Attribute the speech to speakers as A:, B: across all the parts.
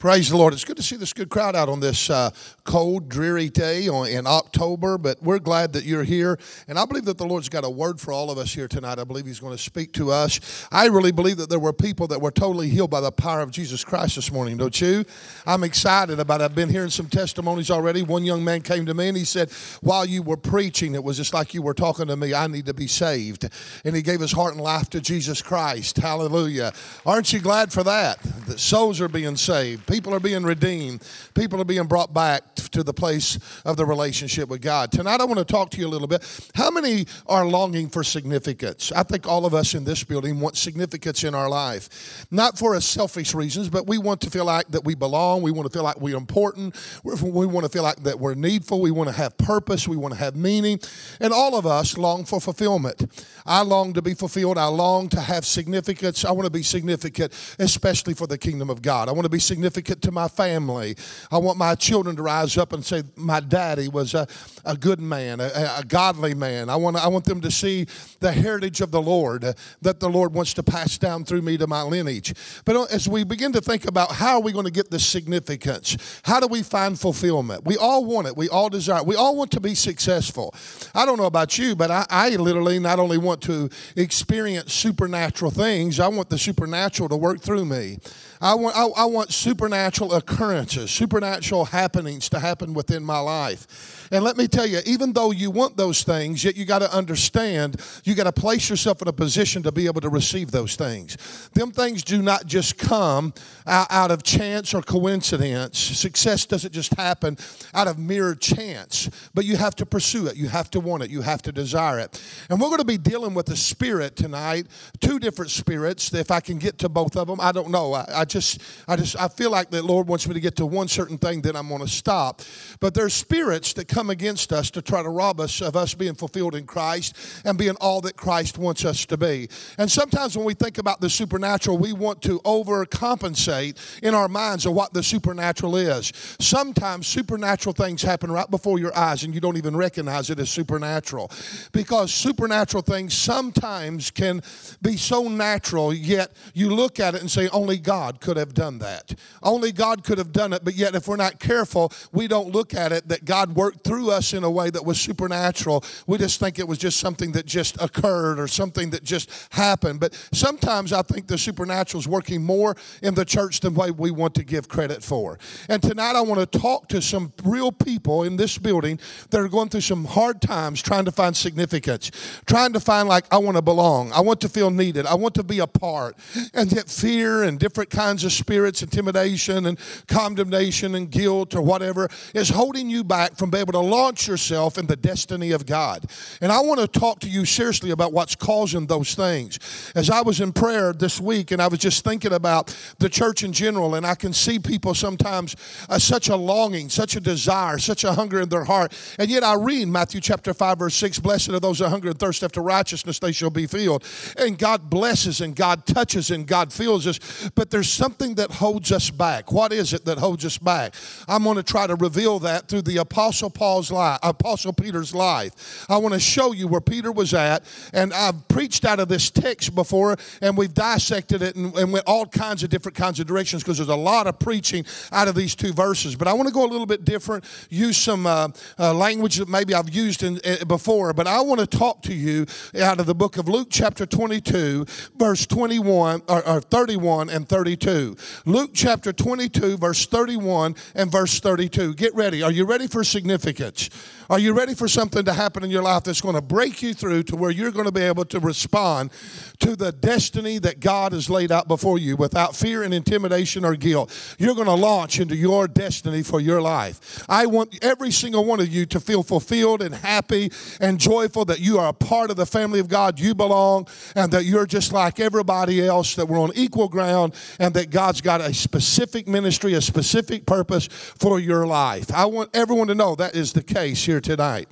A: Praise the Lord. It's good to see this good crowd out on this uh, cold, dreary day in October, but we're glad that you're here. And I believe that the Lord's got a word for all of us here tonight. I believe He's going to speak to us. I really believe that there were people that were totally healed by the power of Jesus Christ this morning, don't you? I'm excited about it. I've been hearing some testimonies already. One young man came to me and he said, While you were preaching, it was just like you were talking to me. I need to be saved. And he gave his heart and life to Jesus Christ. Hallelujah. Aren't you glad for that? That souls are being saved People are being redeemed. People are being brought back to the place of the relationship with God. Tonight, I want to talk to you a little bit. How many are longing for significance? I think all of us in this building want significance in our life. Not for selfish reasons, but we want to feel like that we belong. We want to feel like we're important. We want to feel like that we're needful. We want to have purpose. We want to have meaning. And all of us long for fulfillment. I long to be fulfilled. I long to have significance. I want to be significant, especially for the kingdom of God. I want to be significant significant to my family. I want my children to rise up and say, My daddy was a, a good man, a, a godly man. I want, I want them to see the heritage of the Lord uh, that the Lord wants to pass down through me to my lineage. But uh, as we begin to think about how are we going to get this significance, how do we find fulfillment? We all want it, we all desire it, we all want to be successful. I don't know about you, but I, I literally not only want to experience supernatural things, I want the supernatural to work through me. I want, I, I want supernatural occurrences, supernatural happenings to happen within my life. And let me tell you, even though you want those things, yet you got to understand, you got to place yourself in a position to be able to receive those things. Them things do not just come out of chance or coincidence. Success doesn't just happen out of mere chance, but you have to pursue it. You have to want it. You have to desire it. And we're going to be dealing with the spirit tonight, two different spirits. If I can get to both of them, I don't know. I, I just, I just, I feel like the Lord wants me to get to one certain thing, then I'm going to stop. But there's spirits that come come against us to try to rob us of us being fulfilled in Christ and being all that Christ wants us to be. And sometimes when we think about the supernatural, we want to overcompensate in our minds of what the supernatural is. Sometimes supernatural things happen right before your eyes and you don't even recognize it as supernatural because supernatural things sometimes can be so natural, yet you look at it and say, only God could have done that. Only God could have done it, but yet if we're not careful, we don't look at it that God worked through us in a way that was supernatural. We just think it was just something that just occurred or something that just happened. But sometimes I think the supernatural is working more in the church than what we want to give credit for. And tonight I want to talk to some real people in this building that are going through some hard times trying to find significance, trying to find like I want to belong, I want to feel needed, I want to be a part. And yet fear and different kinds of spirits, intimidation and condemnation and guilt or whatever is holding you back from being able to to launch yourself in the destiny of God. And I want to talk to you seriously about what's causing those things. As I was in prayer this week and I was just thinking about the church in general, and I can see people sometimes uh, such a longing, such a desire, such a hunger in their heart. And yet I read Matthew chapter 5, verse 6 Blessed are those that hunger and thirst after righteousness, they shall be filled. And God blesses and God touches and God fills us. But there's something that holds us back. What is it that holds us back? I'm going to try to reveal that through the Apostle Paul Paul's life, Apostle Peter's life. I want to show you where Peter was at, and I've preached out of this text before, and we've dissected it and, and went all kinds of different kinds of directions because there's a lot of preaching out of these two verses. But I want to go a little bit different, use some uh, uh, language that maybe I've used in, uh, before, but I want to talk to you out of the book of Luke, chapter 22, verse 21 or, or 31 and 32. Luke chapter 22, verse 31 and verse 32. Get ready. Are you ready for significance? tickets are you ready for something to happen in your life that's going to break you through to where you're going to be able to respond to the destiny that God has laid out before you without fear and intimidation or guilt? You're going to launch into your destiny for your life. I want every single one of you to feel fulfilled and happy and joyful that you are a part of the family of God. You belong and that you're just like everybody else, that we're on equal ground and that God's got a specific ministry, a specific purpose for your life. I want everyone to know that is the case here tonight.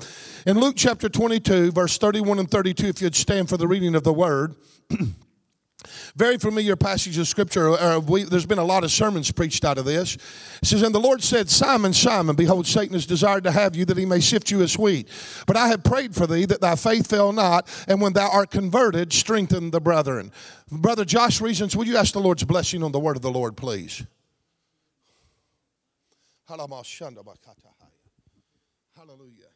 A: In Luke chapter 22, verse 31 and 32, if you'd stand for the reading of the word. Very familiar passage of scripture. Uh, we, there's been a lot of sermons preached out of this. It says, And the Lord said, Simon, Simon, behold, Satan has desired to have you that he may sift you as wheat. But I have prayed for thee that thy faith fail not, and when thou art converted, strengthen the brethren. Brother Josh Reasons, will you ask the Lord's blessing on the word of the Lord, please? Hallelujah.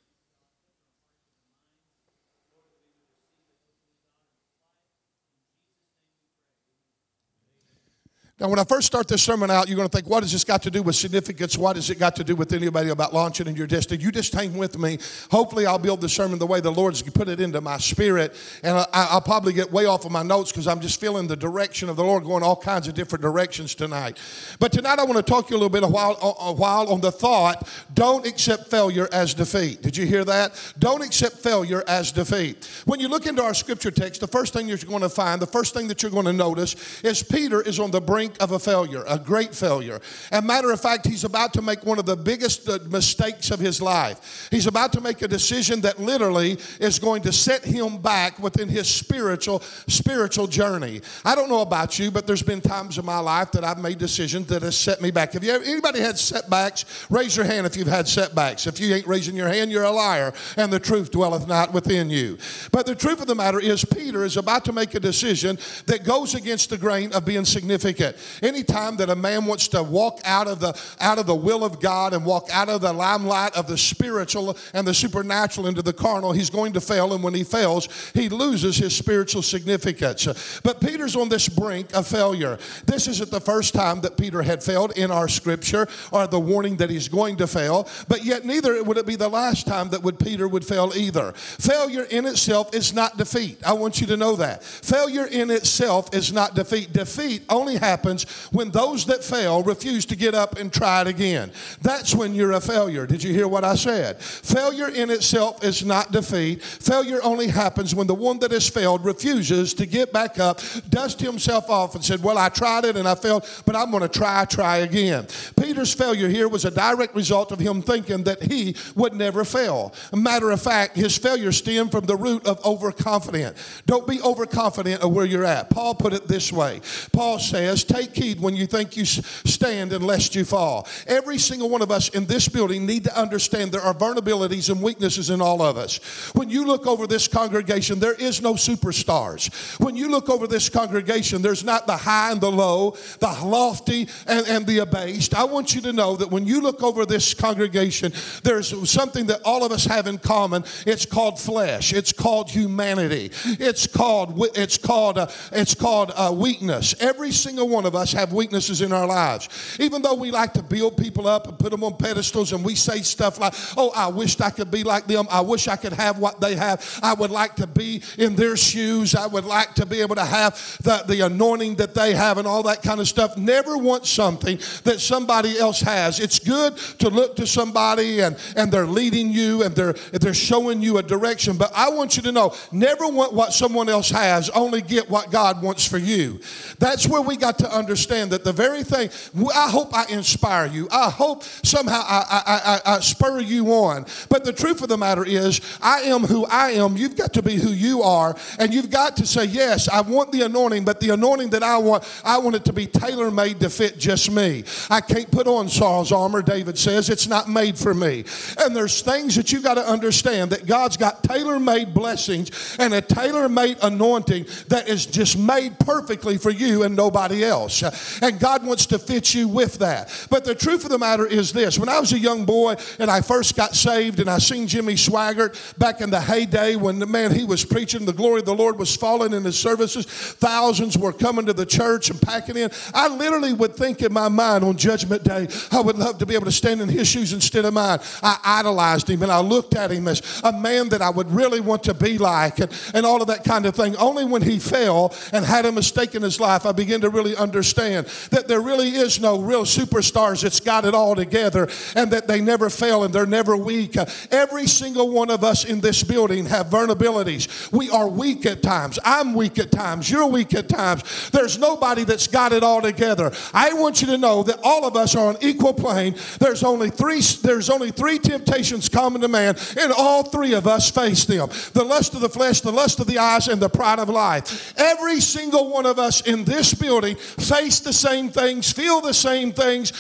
A: Now, when I first start this sermon out, you're going to think, what has this got to do with significance? What has it got to do with anybody about launching in your destiny? You just hang with me. Hopefully, I'll build the sermon the way the Lord's put it into my spirit. And I, will probably get way off of my notes because I'm just feeling the direction of the Lord going all kinds of different directions tonight. But tonight, I want to talk to you a little bit a while, a while on the thought don't accept failure as defeat. Did you hear that? Don't accept failure as defeat. When you look into our scripture text, the first thing you're going to find, the first thing that you're going to notice is Peter is on the brink brink of a failure, a great failure. And matter of fact, he's about to make one of the biggest uh, mistakes of his life. He's about to make a decision that literally is going to set him back within his spiritual spiritual journey. I don't know about you, but there's been times in my life that I've made decisions that has set me back. Have you ever, anybody had setbacks? Raise your hand if you've had setbacks. If you ain't raising your hand, you're a liar, and the truth dwelleth not within you. But the truth of the matter is, Peter is about to make a decision that goes against the grain of being significant. Anytime that a man wants to walk out of the out of the will of God and walk out of the limelight of the spiritual and the supernatural into the carnal, he's going to fail. And when he fails, he loses his spiritual significance. But Peter's on this brink of failure. This isn't the first time that Peter had failed in our scripture or the warning that he's going to fail, but yet neither would it be the last time that would Peter would fail either. Failure in itself is not defeat. I want you to know that. Failure in itself is not defeat. Defeat only happens happens when those that fail refuse to get up and try it again. That's when you're a failure. Did you hear what I said? Failure in itself is not defeat. Failure only happens when the one that has failed refuses to get back up, dust himself off, and said, Well, I tried it and I failed, but I'm going to try, try again. Peter's failure here was a direct result of him thinking that he would never fail. Matter of fact, his failure stemmed from the root of overconfident. Don't be overconfident of where you're at. Paul put it this way Paul says, Take heed when you think you stand and lest you fall. Every single one of us in this building need to understand there are vulnerabilities and weaknesses in all of us. When you look over this congregation, there is no superstars. When you look over this congregation, there's not the high and the low, the lofty and, and the abased. I want you to know that when you look over this congregation, there's something that all of us have in common. It's called flesh. It's called humanity. It's called it's called uh, it's called uh, weakness. Every single one of of us have weaknesses in our lives. Even though we like to build people up and put them on pedestals and we say stuff like, oh, I wished I could be like them. I wish I could have what they have. I would like to be in their shoes. I would like to be able to have the, the anointing that they have and all that kind of stuff. Never want something that somebody else has. It's good to look to somebody and, and they're leading you and they're, they're showing you a direction. But I want you to know never want what someone else has, only get what God wants for you. That's where we got to understand that the very thing, I hope I inspire you. I hope somehow I, I, I, I spur you on. But the truth of the matter is, I am who I am. You've got to be who you are. And you've got to say, yes, I want the anointing, but the anointing that I want, I want it to be tailor made to fit just me. I can't put on Saul's armor, David says. It's not made for me. And there's things that you've got to understand that God's got tailor made blessings and a tailor made anointing that is just made perfectly for you and nobody else else. And God wants to fit you with that. But the truth of the matter is this when I was a young boy and I first got saved and I seen Jimmy Swaggart back in the heyday when the man he was preaching, the glory of the Lord was falling in his services, thousands were coming to the church and packing in. I literally would think in my mind on Judgment Day, I would love to be able to stand in his shoes instead of mine. I idolized him and I looked at him as a man that I would really want to be like and, and all of that kind of thing. Only when he fell and had a mistake in his life, I began to really understand understand that there really is no real superstars that's got it all together and that they never fail and they're never weak. Every single one of us in this building have vulnerabilities. We are weak at times. I'm weak at times. You're weak at times. There's nobody that's got it all together. I want you to know that all of us are on equal plane. There's only three there's only three temptations common to man and all three of us face them. The lust of the flesh, the lust of the eyes and the pride of life. Every single one of us in this building face the same things, feel the same things,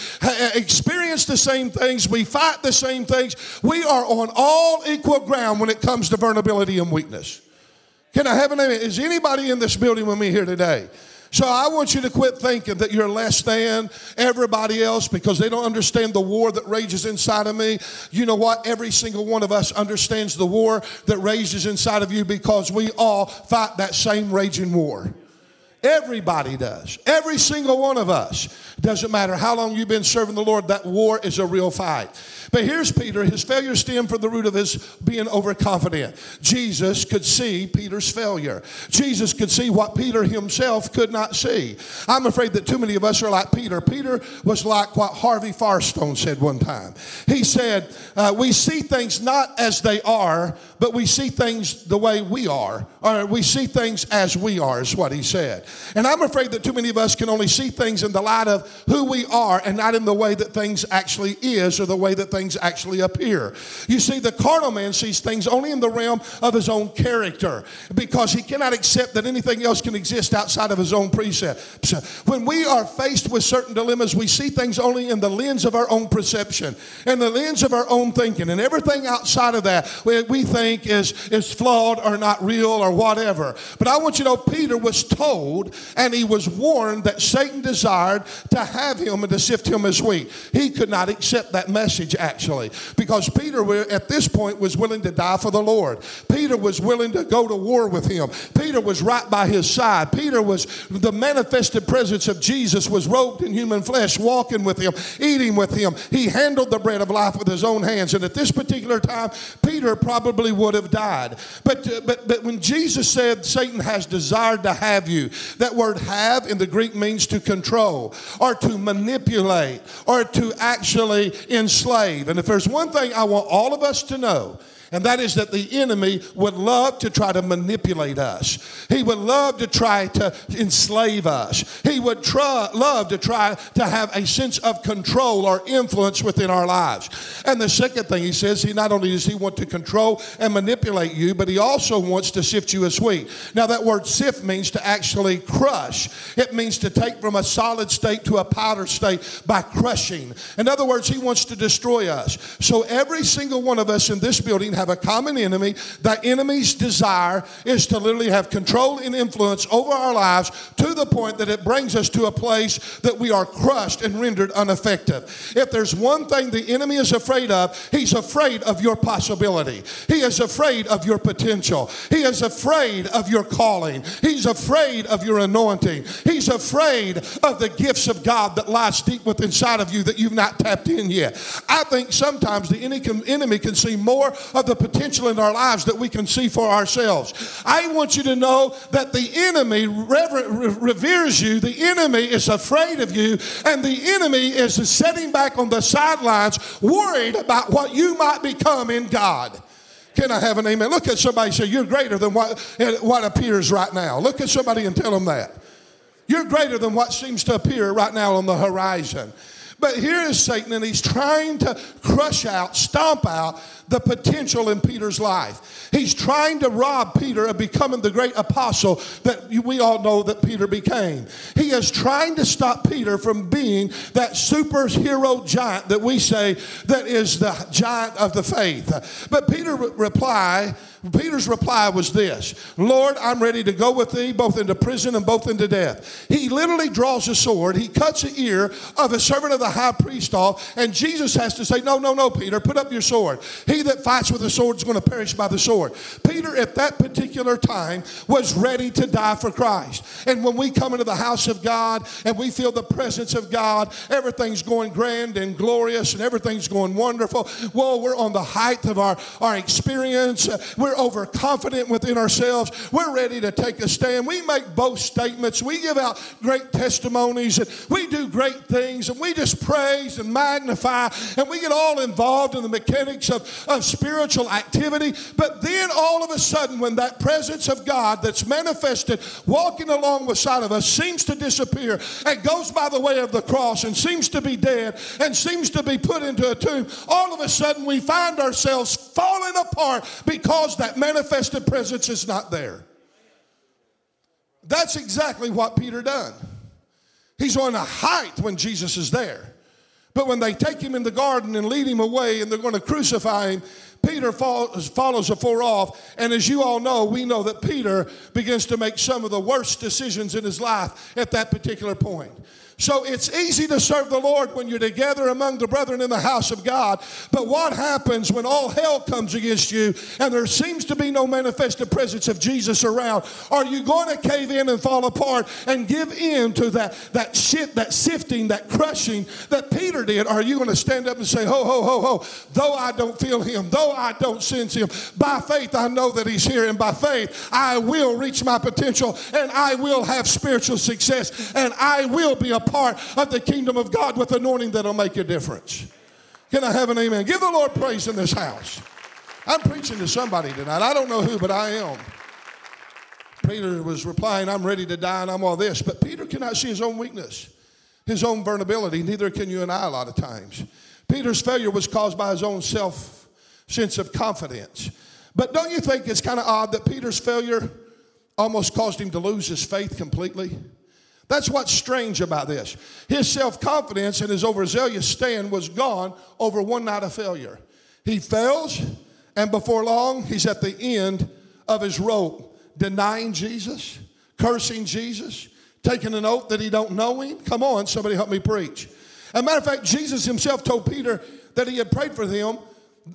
A: experience the same things, we fight the same things. We are on all equal ground when it comes to vulnerability and weakness. Can I have an amen? Is anybody in this building with me here today? So I want you to quit thinking that you're less than everybody else because they don't understand the war that rages inside of me. You know what? Every single one of us understands the war that rages inside of you because we all fight that same raging war. Everybody does. Every single one of us. Doesn't matter how long you've been serving the Lord, that war is a real fight. But here's Peter. His failure stemmed from the root of his being overconfident. Jesus could see Peter's failure. Jesus could see what Peter himself could not see. I'm afraid that too many of us are like Peter. Peter was like what Harvey Firestone said one time. He said, uh, We see things not as they are, but we see things the way we are, or we see things as we are, is what he said. And I'm afraid that too many of us can only see things in the light of who we are and not in the way that things actually is or the way that things actually appear. You see, the carnal man sees things only in the realm of his own character because he cannot accept that anything else can exist outside of his own precepts. When we are faced with certain dilemmas, we see things only in the lens of our own perception and the lens of our own thinking. And everything outside of that we think is, is flawed or not real or whatever. But I want you to know Peter was told and he was warned that Satan desired to have him and to sift him as wheat. He could not accept that message actually because Peter at this point was willing to die for the Lord. Peter was willing to go to war with him. Peter was right by his side. Peter was the manifested presence of Jesus was robed in human flesh, walking with him, eating with him. He handled the bread of life with his own hands. And at this particular time, Peter probably would have died. But, uh, but, but when Jesus said Satan has desired to have you, that word have in the Greek means to control or to manipulate or to actually enslave. And if there's one thing I want all of us to know, and that is that the enemy would love to try to manipulate us. He would love to try to enslave us. He would try, love to try to have a sense of control or influence within our lives. And the second thing he says, he not only does he want to control and manipulate you, but he also wants to sift you as wheat. Now, that word sift means to actually crush, it means to take from a solid state to a powder state by crushing. In other words, he wants to destroy us. So, every single one of us in this building have a common enemy. The enemy's desire is to literally have control and influence over our lives to the point that it brings us to a place that we are crushed and rendered ineffective. If there's one thing the enemy is afraid of, he's afraid of your possibility. He is afraid of your potential. He is afraid of your calling. He's afraid of your anointing. He's afraid of the gifts of God that lies deep within inside of you that you've not tapped in yet. I think sometimes the enemy can see more of the the potential in our lives that we can see for ourselves. I want you to know that the enemy rever- reveres you, the enemy is afraid of you, and the enemy is sitting back on the sidelines worried about what you might become in God. Can I have an amen? Look at somebody say, You're greater than what, eh, what appears right now. Look at somebody and tell them that. You're greater than what seems to appear right now on the horizon. But here is Satan, and he's trying to crush out, stomp out the potential in Peter's life. He's trying to rob Peter of becoming the great apostle that we all know that Peter became. He is trying to stop Peter from being that superhero giant that we say that is the giant of the faith. But Peter reply, Peter's reply was this Lord, I'm ready to go with thee both into prison and both into death. He literally draws a sword, he cuts the ear of a servant of the high priest off, and Jesus has to say, No, no, no, Peter, put up your sword. He that fights with the sword is going to perish by the sword. Peter, at that particular time, was ready to die for Christ. And when we come into the house of God and we feel the presence of God, everything's going grand and glorious and everything's going wonderful. Well, we're on the height of our, our experience. We're overconfident within ourselves. We're ready to take a stand. We make both statements. We give out great testimonies and we do great things and we just praise and magnify and we get all involved in the mechanics of, of spiritual activity. But then all of a sudden, when that presence of God that's manifested walking along beside of us seems to disappear and goes by the way of the cross and seems to be dead and seems to be put into a tomb, all of a sudden we find ourselves falling apart because that manifested presence is not there. That's exactly what Peter done. He's on a height when Jesus is there. But when they take him in the garden and lead him away and they're going to crucify him, Peter follows, follows afar off. And as you all know, we know that Peter begins to make some of the worst decisions in his life at that particular point. So it's easy to serve the Lord when you're together among the brethren in the house of God. But what happens when all hell comes against you and there seems to be no manifested presence of Jesus around? Are you going to cave in and fall apart and give in to that, that shit, that sifting, that crushing that Peter did? Are you going to stand up and say, ho, ho, ho, ho, though I don't feel him, though I don't sense him, by faith I know that he's here, and by faith I will reach my potential and I will have spiritual success and I will be a part of the kingdom of God with anointing that'll make a difference. Can I have an amen? Give the Lord praise in this house. I'm preaching to somebody tonight. I don't know who, but I am. Peter was replying, I'm ready to die and I'm all this. But Peter cannot see his own weakness, his own vulnerability. Neither can you and I a lot of times. Peter's failure was caused by his own self sense of confidence. But don't you think it's kind of odd that Peter's failure almost caused him to lose his faith completely? That's what's strange about this. His self confidence and his overzealous stand was gone over one night of failure. He fails, and before long, he's at the end of his rope, denying Jesus, cursing Jesus, taking an oath that he don't know him. Come on, somebody help me preach. As a matter of fact, Jesus himself told Peter that he had prayed for him,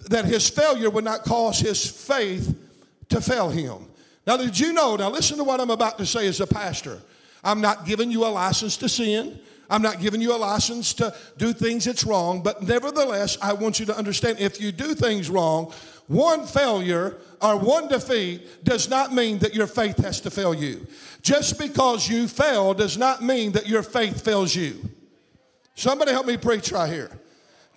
A: that his failure would not cause his faith to fail him. Now, did you know? Now, listen to what I'm about to say as a pastor. I'm not giving you a license to sin. I'm not giving you a license to do things that's wrong, but nevertheless, I want you to understand if you do things wrong, one failure or one defeat does not mean that your faith has to fail you. Just because you fail does not mean that your faith fails you. Somebody help me preach right here.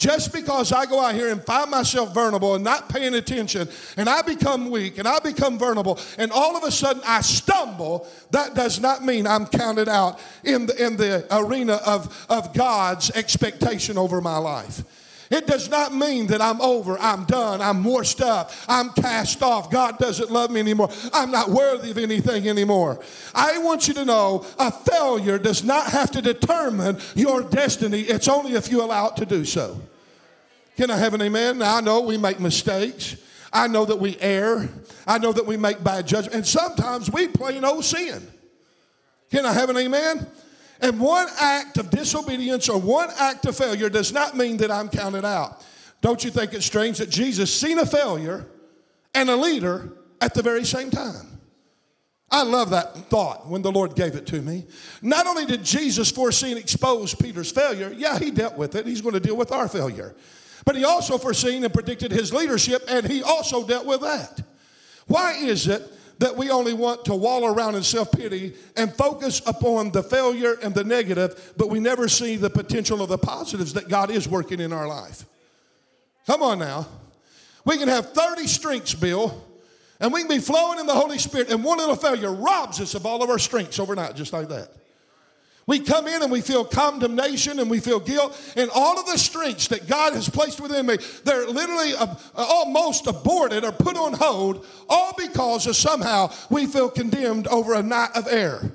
A: Just because I go out here and find myself vulnerable and not paying attention, and I become weak and I become vulnerable, and all of a sudden I stumble, that does not mean I'm counted out in the, in the arena of, of God's expectation over my life. It does not mean that I'm over, I'm done, I'm washed up, I'm cast off. God doesn't love me anymore. I'm not worthy of anything anymore. I want you to know a failure does not have to determine your destiny, it's only if you allow it to do so. Can I have an amen? Now, I know we make mistakes. I know that we err. I know that we make bad judgments. And sometimes we plain old sin. Can I have an amen? And one act of disobedience or one act of failure does not mean that I'm counted out. Don't you think it's strange that Jesus seen a failure and a leader at the very same time? I love that thought when the Lord gave it to me. Not only did Jesus foresee and expose Peter's failure, yeah, he dealt with it. He's going to deal with our failure. But he also foreseen and predicted his leadership, and he also dealt with that. Why is it that we only want to wallow around in self pity and focus upon the failure and the negative, but we never see the potential of the positives that God is working in our life? Come on now. We can have 30 strengths, Bill, and we can be flowing in the Holy Spirit, and one little failure robs us of all of our strengths overnight, just like that. We come in and we feel condemnation and we feel guilt, and all of the strengths that God has placed within me, they're literally uh, almost aborted or put on hold, all because of somehow we feel condemned over a night of error.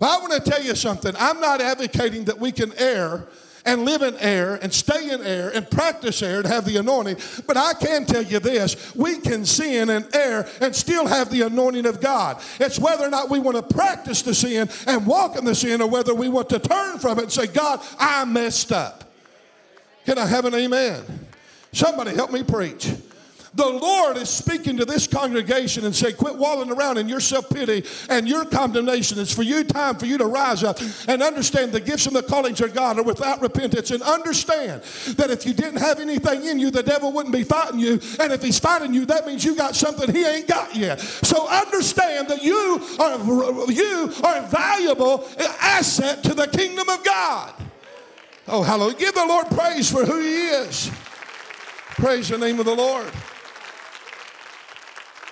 A: Well, I want to tell you something. I'm not advocating that we can err and live in air and stay in air and practice air and have the anointing. But I can tell you this we can sin and err and still have the anointing of God. It's whether or not we want to practice the sin and walk in the sin or whether we want to turn from it and say, God, I messed up. Can I have an amen? Somebody help me preach. The Lord is speaking to this congregation and say, quit walling around in your self-pity and your condemnation. It's for you time for you to rise up and understand the gifts and the callings of God are without repentance and understand that if you didn't have anything in you, the devil wouldn't be fighting you. And if he's fighting you, that means you got something he ain't got yet. So understand that you are, you are a valuable asset to the kingdom of God. Oh, hallelujah. Give the Lord praise for who he is. Praise the name of the Lord.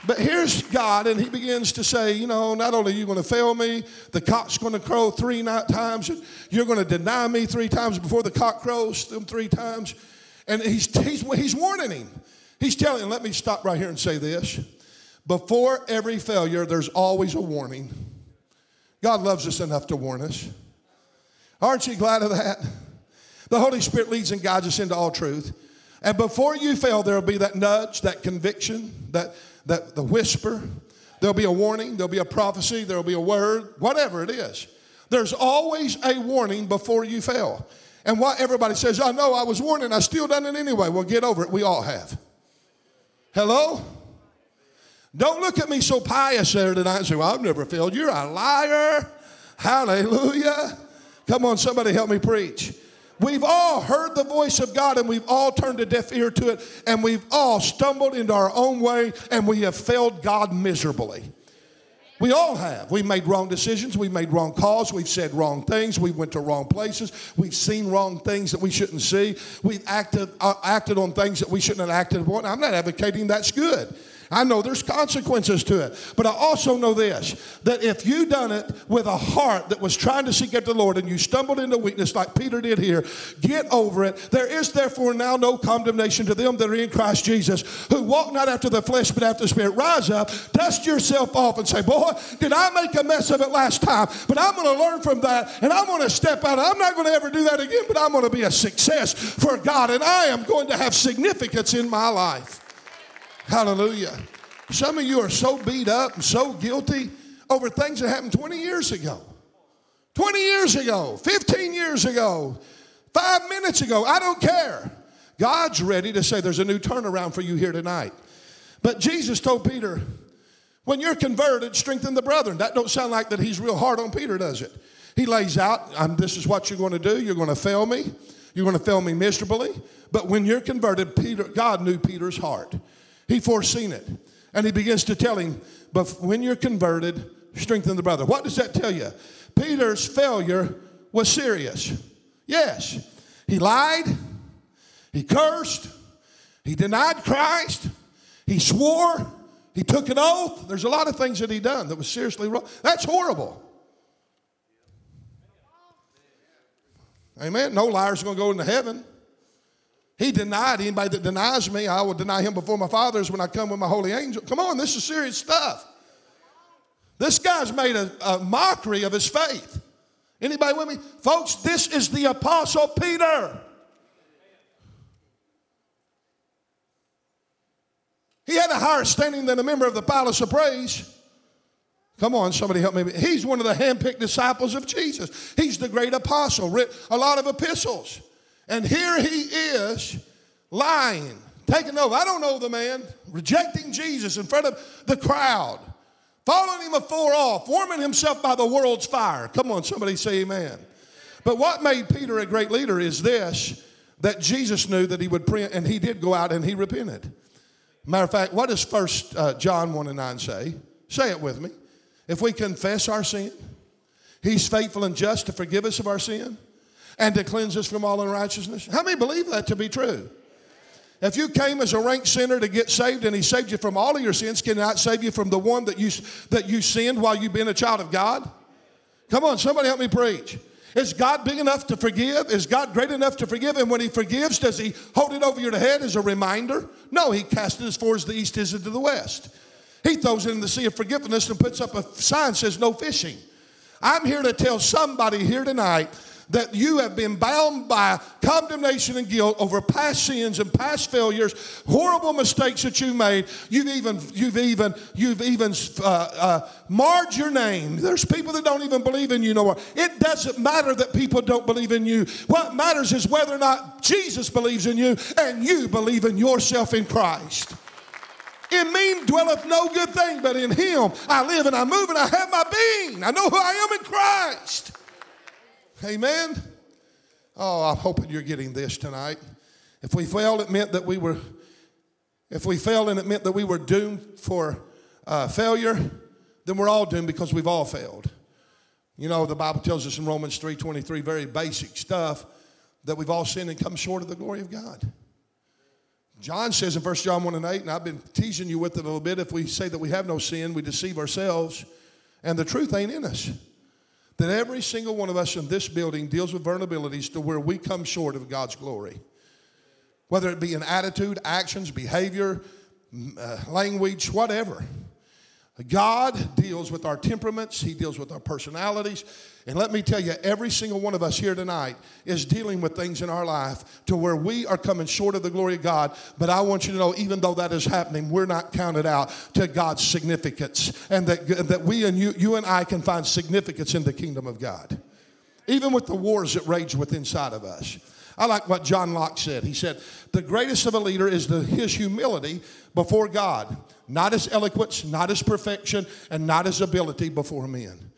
A: But here's God, and He begins to say, you know, not only are you going to fail me, the cock's going to crow three times, and you're going to deny me three times before the cock crows them three times. And he's, he's, he's warning him. He's telling him, let me stop right here and say this. Before every failure, there's always a warning. God loves us enough to warn us. Aren't you glad of that? The Holy Spirit leads and guides us into all truth. And before you fail, there'll be that nudge, that conviction, that, that the whisper. There'll be a warning, there'll be a prophecy, there'll be a word, whatever it is. There's always a warning before you fail. And what everybody says, I know I was warned and I still done it anyway. Well, get over it. We all have. Hello? Don't look at me so pious there tonight and say, Well, I've never failed. You're a liar. Hallelujah. Come on, somebody help me preach. We've all heard the voice of God and we've all turned a deaf ear to it and we've all stumbled into our own way and we have failed God miserably. We all have. We've made wrong decisions. We've made wrong calls. We've said wrong things. We went to wrong places. We've seen wrong things that we shouldn't see. We've acted, uh, acted on things that we shouldn't have acted upon. I'm not advocating that's good. I know there's consequences to it. But I also know this that if you done it with a heart that was trying to seek after the Lord and you stumbled into weakness like Peter did here, get over it. There is therefore now no condemnation to them that are in Christ Jesus, who walk not after the flesh but after the Spirit. Rise up, dust yourself off, and say, Boy, did I make a mess of it last time? But I'm going to learn from that and I'm going to step out. I'm not going to ever do that again, but I'm going to be a success for God and I am going to have significance in my life. Hallelujah. Some of you are so beat up and so guilty over things that happened 20 years ago. 20 years ago, 15 years ago, five minutes ago. I don't care. God's ready to say there's a new turnaround for you here tonight. But Jesus told Peter, when you're converted, strengthen the brethren. That don't sound like that he's real hard on Peter, does it? He lays out, this is what you're going to do. You're going to fail me. You're going to fail me miserably. But when you're converted, Peter, God knew Peter's heart. He foreseen it. And he begins to tell him, but when you're converted, strengthen the brother. What does that tell you? Peter's failure was serious. Yes. He lied. He cursed. He denied Christ. He swore. He took an oath. There's a lot of things that he done that was seriously wrong. That's horrible. Amen. No liar's going to go into heaven. He denied anybody that denies me, I will deny him before my fathers when I come with my holy angel. Come on, this is serious stuff. This guy's made a, a mockery of his faith. Anybody with me? Folks, this is the Apostle Peter. He had a higher standing than a member of the palace of praise. Come on, somebody help me. He's one of the handpicked disciples of Jesus. He's the great apostle, writ a lot of epistles. And here he is lying, taking over. I don't know the man, rejecting Jesus in front of the crowd, following him afar off, warming himself by the world's fire. Come on, somebody say amen. But what made Peter a great leader is this that Jesus knew that he would pray, and he did go out and he repented. Matter of fact, what does First uh, John 1 and 9 say? Say it with me. If we confess our sin, he's faithful and just to forgive us of our sin and to cleanse us from all unrighteousness? How many believe that to be true? If you came as a rank sinner to get saved and he saved you from all of your sins, can not save you from the one that you, that you sinned while you've been a child of God? Come on, somebody help me preach. Is God big enough to forgive? Is God great enough to forgive? And when He forgives, does He hold it over your head as a reminder? No, He casts it as far as the east is into the west. He throws it in the sea of forgiveness and puts up a sign says no fishing. I'm here to tell somebody here tonight that you have been bound by condemnation and guilt over past sins and past failures, horrible mistakes that you made. You've even, you've even, you've even uh, uh, marred your name. There's people that don't even believe in you no more. It doesn't matter that people don't believe in you. What matters is whether or not Jesus believes in you and you believe in yourself in Christ. In me dwelleth no good thing, but in him I live and I move and I have my being. I know who I am in Christ. Amen. Oh, I'm hoping you're getting this tonight. If we failed, it meant that we were, if we failed and it meant that we were doomed for uh, failure, then we're all doomed because we've all failed. You know, the Bible tells us in Romans 3.23, very basic stuff, that we've all sinned and come short of the glory of God. John says in 1 John 1 and 8, and I've been teasing you with it a little bit, if we say that we have no sin, we deceive ourselves, and the truth ain't in us that every single one of us in this building deals with vulnerabilities to where we come short of God's glory. Whether it be in attitude, actions, behavior, uh, language, whatever. God deals with our temperaments, He deals with our personalities. And let me tell you, every single one of us here tonight is dealing with things in our life to where we are coming short of the glory of God. But I want you to know, even though that is happening, we're not counted out to God's significance. And that, that we and you, you and I can find significance in the kingdom of God. Even with the wars that rage within inside of us. I like what John Locke said. He said, The greatest of a leader is the, his humility before God, not his eloquence, not his perfection, and not his ability before men.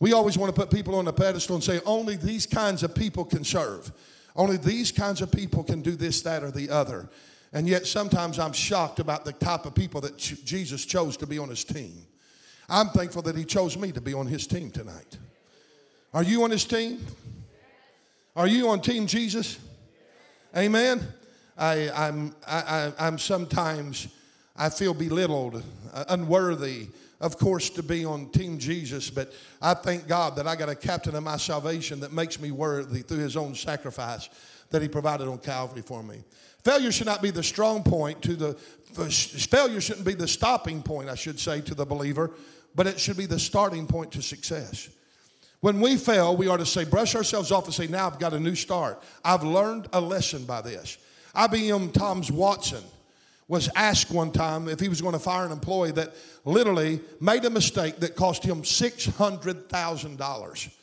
A: We always want to put people on a pedestal and say, Only these kinds of people can serve. Only these kinds of people can do this, that, or the other. And yet sometimes I'm shocked about the type of people that Jesus chose to be on his team. I'm thankful that he chose me to be on his team tonight. Are you on his team? Are you on Team Jesus? Amen. I, I'm, I, I'm sometimes I feel belittled, uh, unworthy, of course, to be on Team Jesus. But I thank God that I got a captain of my salvation that makes me worthy through His own sacrifice that He provided on Calvary for me. Failure should not be the strong point to the failure shouldn't be the stopping point, I should say, to the believer, but it should be the starting point to success. When we fail, we are to say, brush ourselves off and say, now I've got a new start. I've learned a lesson by this. IBM Thomas Watson was asked one time if he was going to fire an employee that literally made a mistake that cost him $600,000.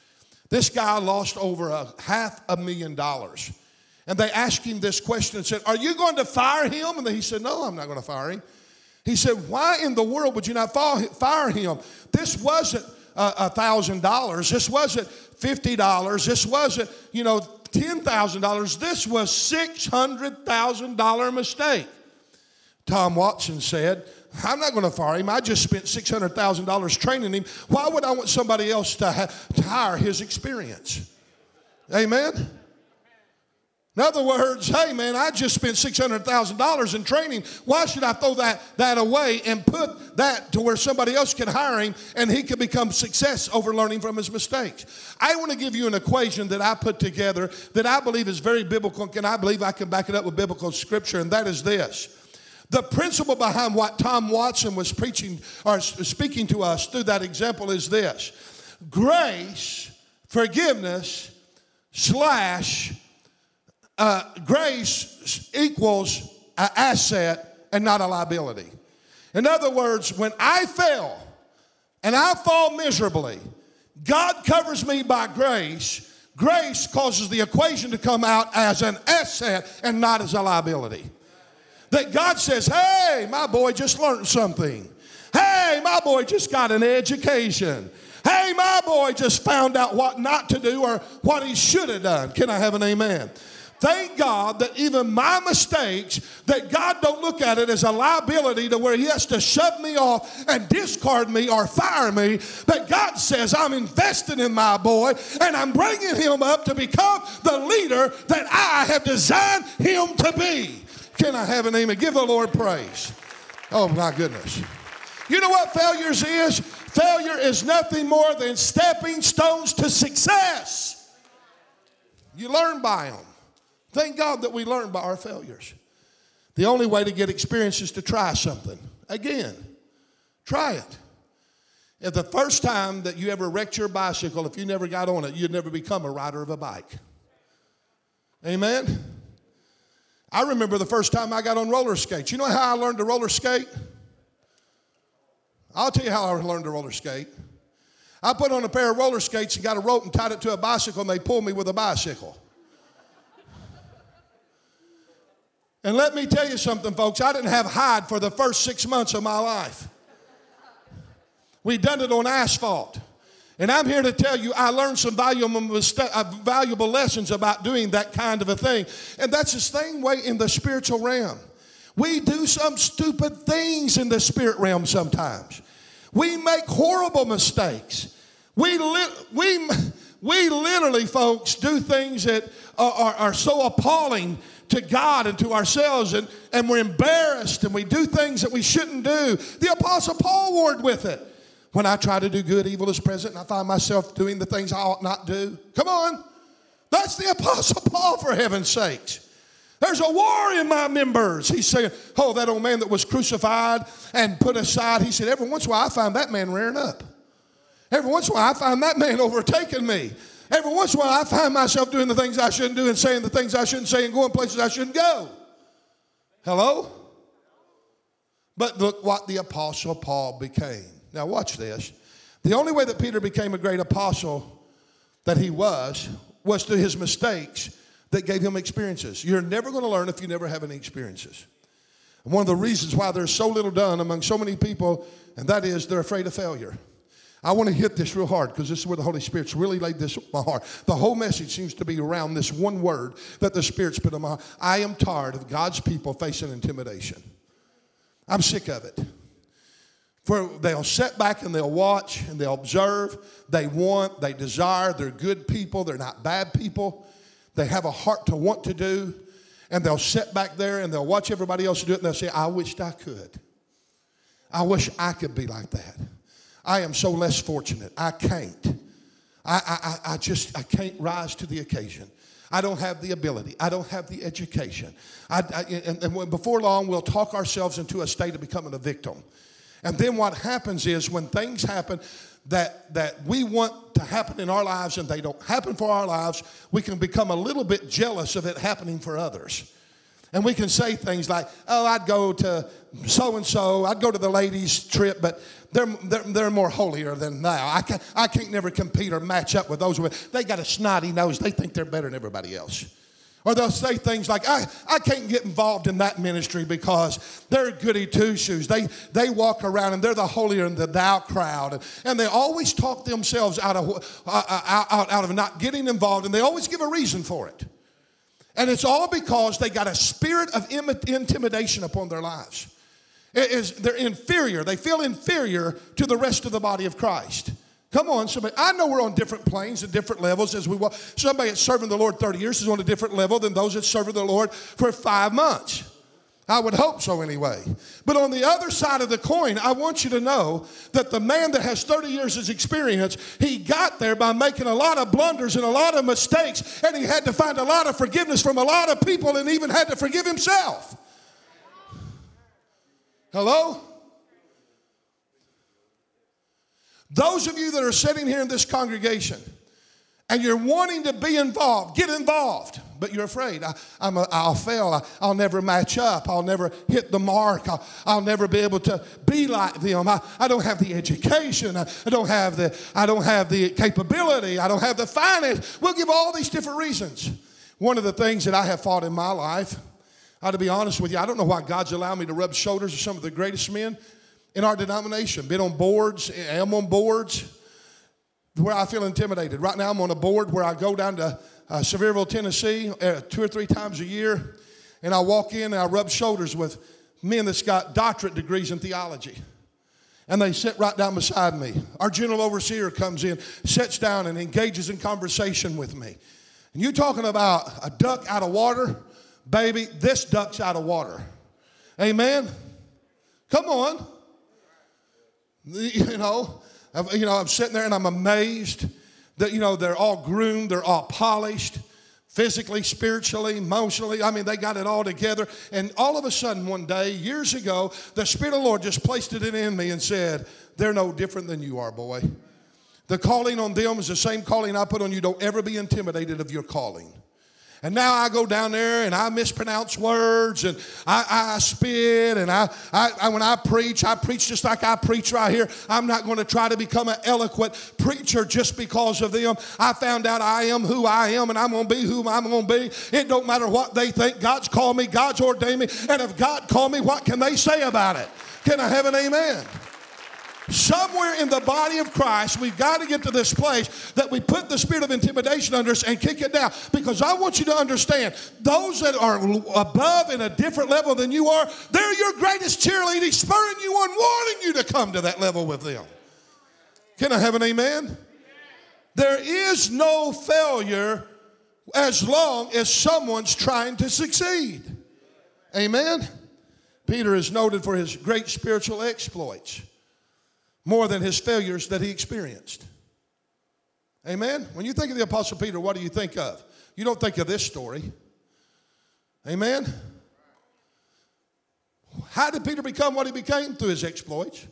A: This guy lost over a half a million dollars. And they asked him this question and said, Are you going to fire him? And he said, No, I'm not going to fire him. He said, Why in the world would you not fire him? This wasn't a thousand dollars. This wasn't fifty dollars. This wasn't you know ten thousand dollars. This was six hundred thousand dollar mistake. Tom Watson said, I'm not going to fire him. I just spent $600,000 training him. Why would I want somebody else to, hire his experience? Amen? In other words, hey man, I just spent $600,000 in training. Why should I throw that, that away and put that to where somebody else can hire him and he can become success over learning from his mistakes? I want to give you an equation that I put together that I believe is very biblical and I believe I can back it up with biblical scripture, and that is this. The principle behind what Tom Watson was preaching or speaking to us through that example is this grace, forgiveness, slash uh, grace equals an asset and not a liability. In other words, when I fail and I fall miserably, God covers me by grace. Grace causes the equation to come out as an asset and not as a liability. That God says, hey, my boy just learned something. Hey, my boy just got an education. Hey, my boy just found out what not to do or what he should have done. Can I have an amen? Thank God that even my mistakes, that God don't look at it as a liability to where he has to shove me off and discard me or fire me. But God says, I'm investing in my boy and I'm bringing him up to become the leader that I have designed him to be. Can I have an amen? Give the Lord praise. Oh my goodness. You know what failures is? Failure is nothing more than stepping stones to success. You learn by them. Thank God that we learn by our failures. The only way to get experience is to try something. Again, try it. If the first time that you ever wrecked your bicycle, if you never got on it, you'd never become a rider of a bike. Amen? I remember the first time I got on roller skates. You know how I learned to roller skate? I'll tell you how I learned to roller skate. I put on a pair of roller skates and got a rope and tied it to a bicycle, and they pulled me with a bicycle. And let me tell you something, folks. I didn't have hide for the first six months of my life. We done it on asphalt. And I'm here to tell you, I learned some valuable, uh, valuable lessons about doing that kind of a thing. And that's the same way in the spiritual realm. We do some stupid things in the spirit realm sometimes. We make horrible mistakes. We, li- we, we literally, folks, do things that are, are, are so appalling to God and to ourselves, and, and we're embarrassed and we do things that we shouldn't do. The Apostle Paul warred with it. When I try to do good, evil is present, and I find myself doing the things I ought not do. Come on. That's the Apostle Paul, for heaven's sakes. There's a war in my members. He's saying, Oh, that old man that was crucified and put aside. He said, Every once in a while I find that man rearing up. Every once in a while I find that man overtaking me. Every once in a while I find myself doing the things I shouldn't do and saying the things I shouldn't say and going places I shouldn't go. Hello? But look what the Apostle Paul became. Now, watch this. The only way that Peter became a great apostle that he was was through his mistakes that gave him experiences. You're never going to learn if you never have any experiences. And one of the reasons why there's so little done among so many people, and that is they're afraid of failure. I want to hit this real hard because this is where the Holy Spirit's really laid this on my heart. The whole message seems to be around this one word that the Spirit's put on my heart. I am tired of God's people facing intimidation. I'm sick of it. For they'll sit back and they'll watch and they'll observe. They want, they desire, they're good people, they're not bad people. They have a heart to want to do, and they'll sit back there and they'll watch everybody else do it and they'll say, I wished I could. I wish I could be like that. I am so less fortunate. I can't. I, I, I just I can't rise to the occasion. I don't have the ability. I don't have the education. I, I, and, and before long, we'll talk ourselves into a state of becoming a victim. And then what happens is when things happen that, that we want to happen in our lives and they don't happen for our lives, we can become a little bit jealous of it happening for others. And we can say things like, oh, I'd go to so and so, I'd go to the ladies' trip, but they're, they're, they're more holier than thou. I can't, I can't never compete or match up with those. They got a snotty nose, they think they're better than everybody else. Or they'll say things like, I, I can't get involved in that ministry because they're goody two shoes. They, they walk around and they're the holier than thou crowd. And they always talk themselves out of, uh, uh out, out of not getting involved and they always give a reason for it. And it's all because they got a spirit of intimidation upon their lives. It is, they're inferior. They feel inferior to the rest of the body of Christ. Come on, somebody. I know we're on different planes and different levels as we walk. Somebody that's serving the Lord 30 years is on a different level than those that serve the Lord for five months. I would hope so anyway. But on the other side of the coin, I want you to know that the man that has 30 years of experience, he got there by making a lot of blunders and a lot of mistakes, and he had to find a lot of forgiveness from a lot of people and even had to forgive himself. Hello? Those of you that are sitting here in this congregation and you're wanting to be involved, get involved, but you're afraid. I, am a, I'll fail. I, will never match up. I'll never hit the mark. I'll, I'll never be able to be like them. I, I don't have the education. I, I, don't have the, I don't have the capability. I don't have the finance. We'll give all these different reasons. One of the things that I have fought in my life, I to be honest with you, I don't know why God's allowed me to rub shoulders with some of the greatest men in our denomination. Been on boards, I am on boards where I feel intimidated. Right now, I'm on a board where I go down to uh, Sevierville, Tennessee, uh, two or three times a year, and I walk in and I rub shoulders with men that's got doctorate degrees in theology. And they sit right down beside me. Our general overseer comes in, sits down, and engages in conversation with me. And you talking about a duck out of water? Baby, this duck's out of water. Amen? Come on. You know, you know, I'm sitting there and I'm amazed that, you know, they're all groomed, they're all polished, physically, spiritually, emotionally. I mean, they got it all together. And all of a sudden, one day, years ago, the Spirit of the Lord just placed it in me and said, They're no different than you are, boy. The calling on them is the same calling I put on you. Don't ever be intimidated of your calling. And now I go down there and I mispronounce words and I, I spit and I, I, I, when I preach, I preach just like I preach right here. I'm not going to try to become an eloquent preacher just because of them. I found out I am who I am and I'm going to be who I'm going to be. It don't matter what they think. God's called me, God's ordained me. And if God called me, what can they say about it? Can I have an amen? Somewhere in the body of Christ, we've got to get to this place that we put the spirit of intimidation under us and kick it down. Because I want you to understand those that are above in a different level than you are, they're your greatest cheerleading, spurring you on, wanting you to come to that level with them. Can I have an amen? There is no failure as long as someone's trying to succeed. Amen? Peter is noted for his great spiritual exploits more than his failures that he experienced. Amen? When you think of the Apostle Peter, what do you think of? You don't think of this story. Amen. How did Peter become what he became? Through his exploits,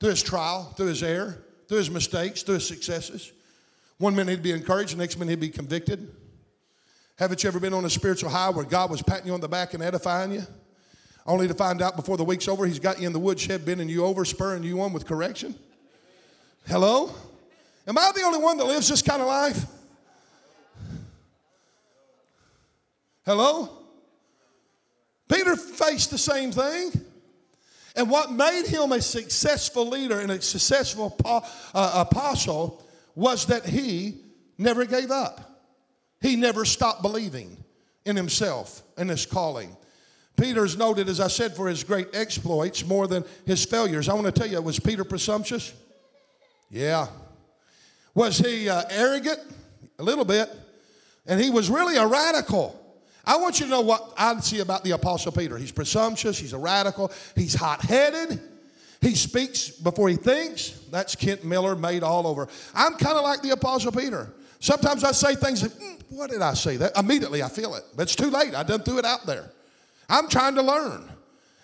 A: through his trial, through his error, through his mistakes, through his successes. One minute he'd be encouraged, the next minute he'd be convicted. Haven't you ever been on a spiritual high where God was patting you on the back and edifying you? Only to find out before the week's over, he's got you in the woodshed, bending you over, spurring you on with correction. Hello? Am I the only one that lives this kind of life? Hello? Peter faced the same thing. And what made him a successful leader and a successful uh, apostle was that he never gave up. He never stopped believing in himself and his calling. Peter's noted, as I said, for his great exploits more than his failures. I want to tell you, was Peter presumptuous? Yeah. Was he uh, arrogant? A little bit. And he was really a radical. I want you to know what I see about the Apostle Peter. He's presumptuous, he's a radical, he's hot headed, he speaks before he thinks. That's Kent Miller made all over. I'm kind of like the Apostle Peter. Sometimes I say things mm, what did I say? That immediately I feel it. But it's too late. I done threw it out there. I'm trying to learn.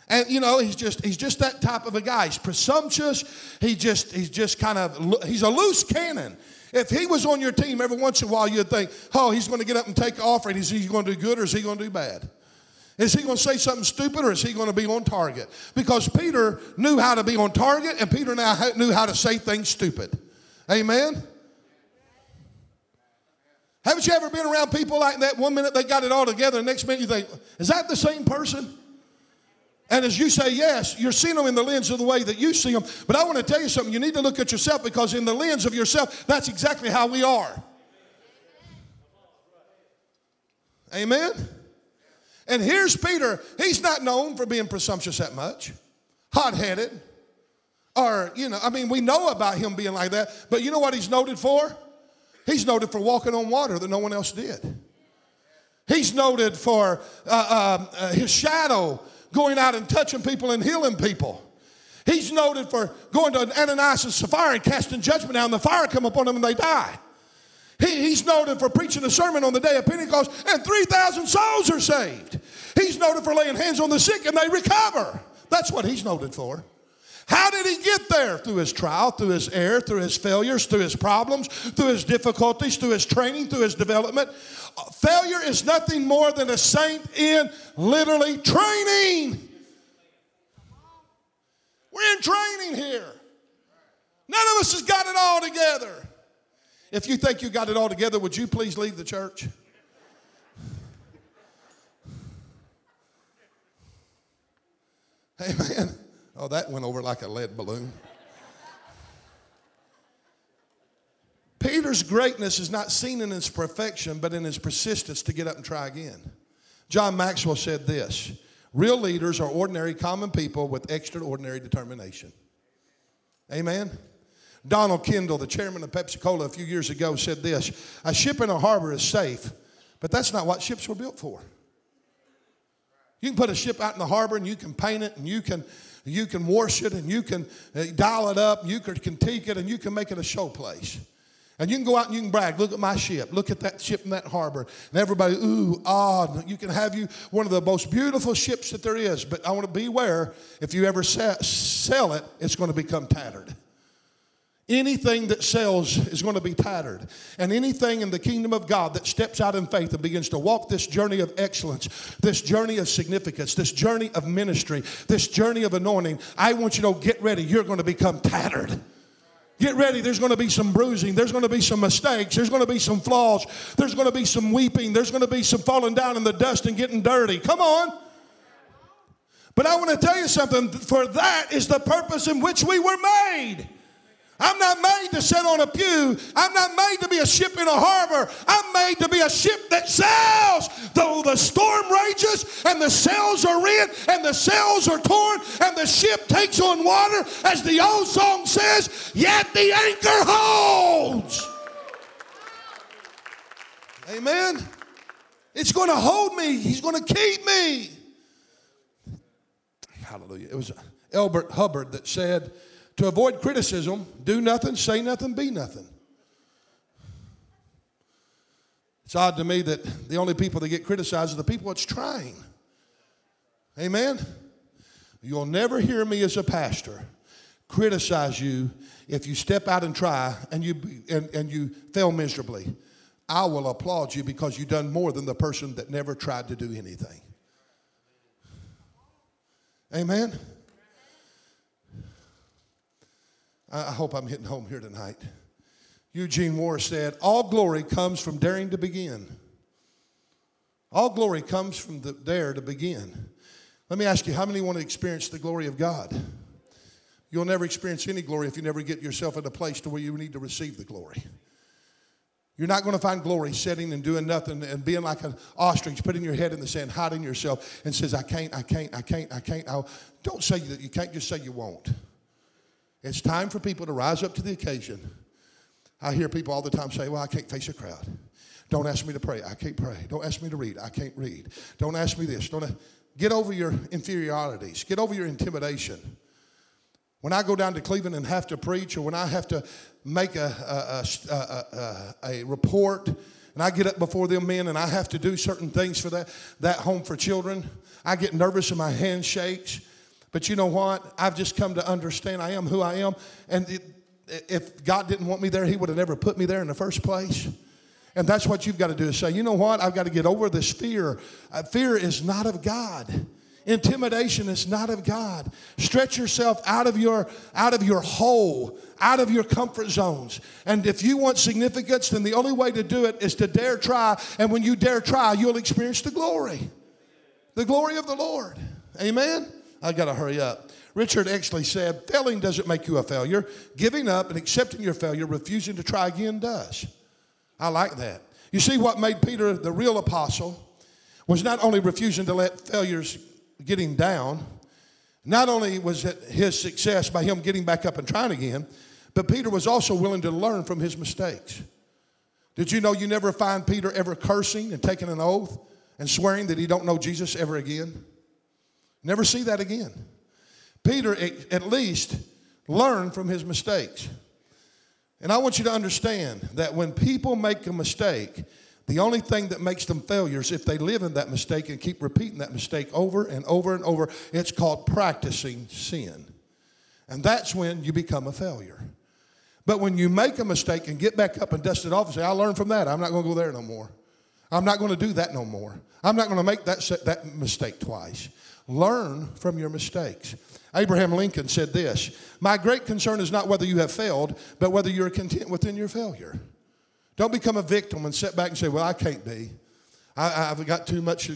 A: And you know, he's just he's just that type of a guy. He's presumptuous. He just he's just kind of he's a loose cannon. If he was on your team every once in a while, you'd think, oh, he's going to get up and take off, and is he going to do good or is he going to do bad? Is he going to say something stupid or is he going to be on target? Because Peter knew how to be on target, and Peter now knew how to say things stupid. Amen? Haven't you ever been around people like that? One minute they got it all together, the next minute you think, is that the same person? And as you say yes, you're seeing them in the lens of the way that you see them. But I want to tell you something. You need to look at yourself because in the lens of yourself, that's exactly how we are. Amen? And here's Peter. He's not known for being presumptuous that much, hot headed. Or, you know, I mean, we know about him being like that. But you know what he's noted for? He's noted for walking on water that no one else did. He's noted for uh, um, uh, his shadow going out and touching people and healing people. He's noted for going to Ananias and Sapphira and casting judgment down. The fire come upon them and they die. He, he's noted for preaching a sermon on the day of Pentecost and 3,000 souls are saved. He's noted for laying hands on the sick and they recover. That's what he's noted for. How did he get there? Through his trial, through his error, through his failures, through his problems, through his difficulties, through his training, through his development. Uh, failure is nothing more than a saint in literally training. We're in training here. None of us has got it all together. If you think you got it all together, would you please leave the church? Amen. Oh, that went over like a lead balloon. Peter's greatness is not seen in his perfection, but in his persistence to get up and try again. John Maxwell said this Real leaders are ordinary, common people with extraordinary determination. Amen. Donald Kendall, the chairman of Pepsi Cola, a few years ago said this A ship in a harbor is safe, but that's not what ships were built for. You can put a ship out in the harbor and you can paint it and you can you can wash it and you can uh, dial it up, you can critique it, and you can make it a show place. And you can go out and you can brag. Look at my ship. Look at that ship in that harbor. And everybody, ooh, ah. You can have you one of the most beautiful ships that there is. But I want to beware if you ever sell it, it's going to become tattered. Anything that sells is going to be tattered. And anything in the kingdom of God that steps out in faith and begins to walk this journey of excellence, this journey of significance, this journey of ministry, this journey of anointing, I want you to get ready. You're going to become tattered. Get ready. There's going to be some bruising. There's going to be some mistakes. There's going to be some flaws. There's going to be some weeping. There's going to be some falling down in the dust and getting dirty. Come on. But I want to tell you something. For that is the purpose in which we were made. I'm not made to sit on a pew. I'm not made to be a ship in a harbor. I'm made to be a ship that sails. Though the storm rages and the sails are in and the sails are torn and the ship takes on water, as the old song says, yet the anchor holds. Amen. It's going to hold me. He's going to keep me. Hallelujah. It was Elbert Hubbard that said, to avoid criticism, do nothing, say nothing, be nothing. It's odd to me that the only people that get criticized are the people that's trying. Amen? You'll never hear me as a pastor criticize you if you step out and try and you, and, and you fail miserably. I will applaud you because you've done more than the person that never tried to do anything. Amen? I hope I'm hitting home here tonight. Eugene Moore said, All glory comes from daring to begin. All glory comes from the dare to begin. Let me ask you, how many want to experience the glory of God? You'll never experience any glory if you never get yourself in a place to where you need to receive the glory. You're not going to find glory sitting and doing nothing and being like an ostrich, putting your head in the sand, hiding yourself, and says, I can't, I can't, I can't, I can't. I'll. Don't say that you can't, just say you won't. It's time for people to rise up to the occasion. I hear people all the time say, Well, I can't face a crowd. Don't ask me to pray. I can't pray. Don't ask me to read. I can't read. Don't ask me this. Don't get over your inferiorities. Get over your intimidation. When I go down to Cleveland and have to preach, or when I have to make a, a, a, a, report, and I get up before them men and I have to do certain things for that, that home for children, I get nervous and my hand shakes. But you know what? I've just come to understand I am who I am. And it, if God didn't want me there, He would have never put me there in the first place. And that's what you've got to do is say, you know what? I've got to get over this fear. Uh, fear is not of God. Intimidation is not of God. Stretch yourself out of your out of your hole, out of your comfort zones. And if you want significance, then the only way to do it is to dare try. And when you dare try, you'll experience the glory. The glory of the Lord. Amen. I got to hurry up. Richard Exley said, Failing doesn't make you a failure. Giving up and accepting your failure, refusing to try again, does. I like that. You see, what made Peter the real apostle was not only refusing to let failures get him down, not only was it his success by him getting back up and trying again, but Peter was also willing to learn from his mistakes. Did you know you never find Peter ever cursing and taking an oath and swearing that he don't know Jesus ever again? Never see that again. Peter, at least, learned from his mistakes. And I want you to understand that when people make a mistake, the only thing that makes them failures if they live in that mistake and keep repeating that mistake over and over and over, it's called practicing sin. And that's when you become a failure. But when you make a mistake and get back up and dust it off and say, I learned from that, I'm not going to go there no more. I'm not going to do that no more. I'm not going to make that, that mistake twice. Learn from your mistakes. Abraham Lincoln said this My great concern is not whether you have failed, but whether you're content within your failure. Don't become a victim and sit back and say, Well, I can't be. I, have got too much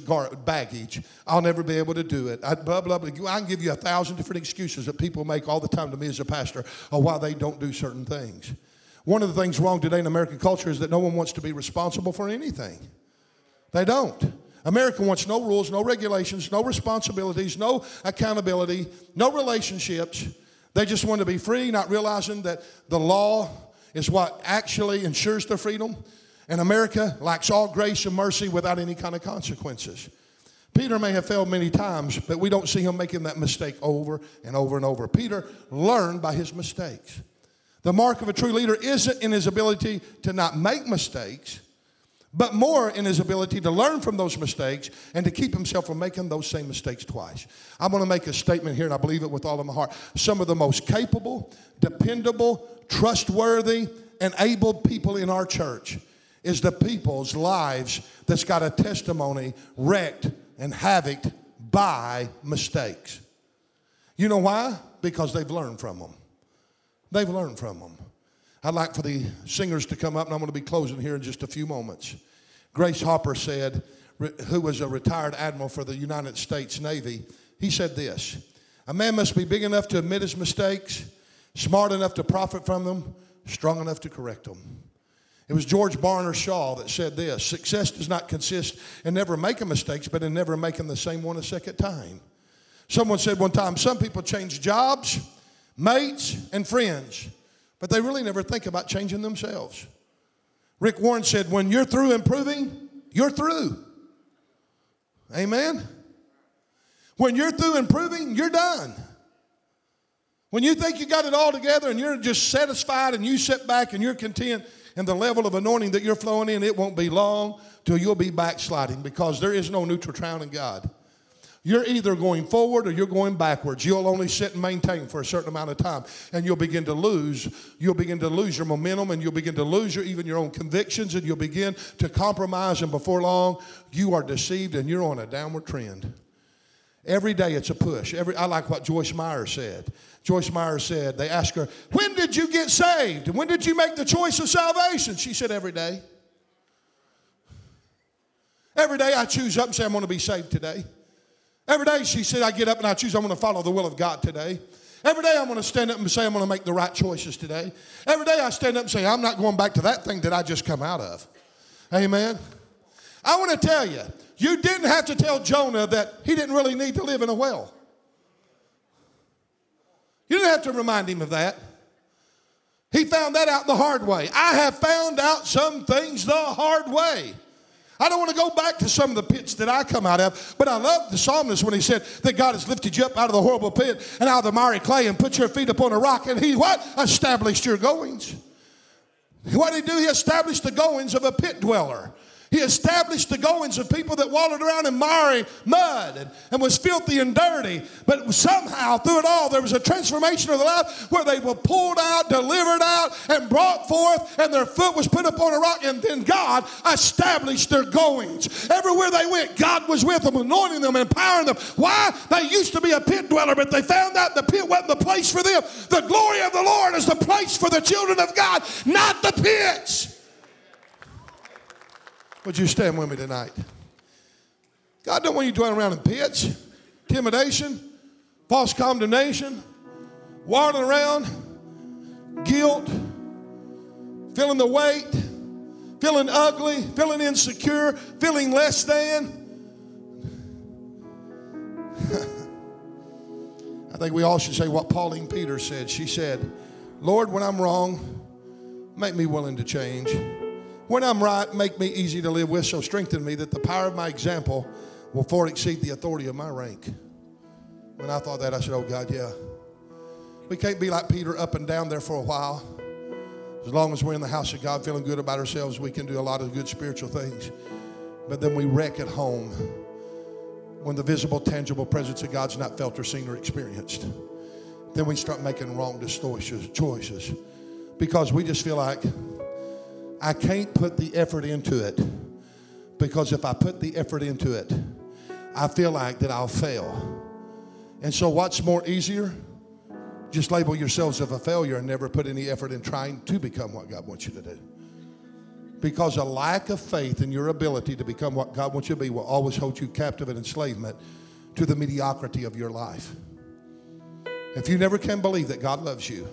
A: baggage. I'll never be able to do it. I, blah, blah, blah. I can give you a thousand different excuses that people make all the time to me as a pastor of why they don't do certain things. One of the things wrong today in American culture is that no one wants to be responsible for anything. They don't. America wants no rules, no regulations, no responsibilities, no accountability, no relationships. They just want to be free, not realizing that the law is what actually ensures their freedom. And America lacks all grace and mercy without any kind of consequences. Peter may have failed many times, but we don't see him making that mistake over and over and over. Peter learned by his mistakes. The mark of a true leader isn't in his ability to not make mistakes, but more in his ability to learn from those mistakes and to keep himself from making those same mistakes twice. I'm going to make a statement here, and I believe it with all of my heart. Some of the most capable, dependable, trustworthy, and able people in our church is the people's lives that's got a testimony wrecked and havocked by mistakes. You know why? Because they've learned from them. They've learned from them. I'd like for the singers to come up, and I'm going to be closing here in just a few moments. Grace Hopper said, who was a retired admiral for the United States Navy, he said this A man must be big enough to admit his mistakes, smart enough to profit from them, strong enough to correct them. It was George Barnard Shaw that said this Success does not consist in never making mistakes, but in never making the same one a second time. Someone said one time, Some people change jobs, mates, and friends, but they really never think about changing themselves. Rick Warren said, When you're through improving, you're through. Amen? When you're through improving, you're done. When you think you got it all together and you're just satisfied and you sit back and you're content, and the level of anointing that you're flowing in, it won't be long till you'll be backsliding because there is no neutral ground in God. You're either going forward or you're going backwards. You'll only sit and maintain for a certain amount of time, and you'll begin to lose. You'll begin to lose your momentum, and you'll begin to lose your even your own convictions, and you'll begin to compromise. And before long, you are deceived, and you're on a downward trend. Every day it's a push. Every, I like what Joyce Meyer said. Joyce Meyer said, they asked her, When did you get saved? When did you make the choice of salvation? She said, Every day. Every day I choose up and say, I'm going to be saved today. Every day, she said, I get up and I choose, I'm going to follow the will of God today. Every day, I'm going to stand up and say, I'm going to make the right choices today. Every day, I stand up and say, I'm not going back to that thing that I just come out of. Amen. I want to tell you, you didn't have to tell Jonah that he didn't really need to live in a well. You didn't have to remind him of that. He found that out the hard way. I have found out some things the hard way. I don't want to go back to some of the pits that I come out of, but I love the psalmist when he said that God has lifted you up out of the horrible pit and out of the miry clay and put your feet upon a rock, and he what? Established your goings. What did he do? He established the goings of a pit dweller. He established the goings of people that wallowed around in miry mud and, and was filthy and dirty. But somehow, through it all, there was a transformation of the life where they were pulled out, delivered out, and brought forth, and their foot was put upon a rock, and then God established their goings. Everywhere they went, God was with them, anointing them, empowering them. Why? They used to be a pit dweller, but they found out the pit wasn't the place for them. The glory of the Lord is the place for the children of God, not the pits. Would you stand with me tonight? God don't want you dwelling around in pits, intimidation, false condemnation, wandering around, guilt, feeling the weight, feeling ugly, feeling insecure, feeling less than. I think we all should say what Pauline Peters said. She said, Lord, when I'm wrong, make me willing to change. When I'm right, make me easy to live with, so strengthen me that the power of my example will far exceed the authority of my rank. When I thought that, I said, Oh God, yeah. We can't be like Peter up and down there for a while. As long as we're in the house of God feeling good about ourselves, we can do a lot of good spiritual things. But then we wreck at home when the visible, tangible presence of God's not felt or seen or experienced. Then we start making wrong choices because we just feel like, I can't put the effort into it because if I put the effort into it, I feel like that I'll fail. And so, what's more easier? Just label yourselves as a failure and never put any effort in trying to become what God wants you to do. Because a lack of faith in your ability to become what God wants you to be will always hold you captive in enslavement to the mediocrity of your life. If you never can believe that God loves you,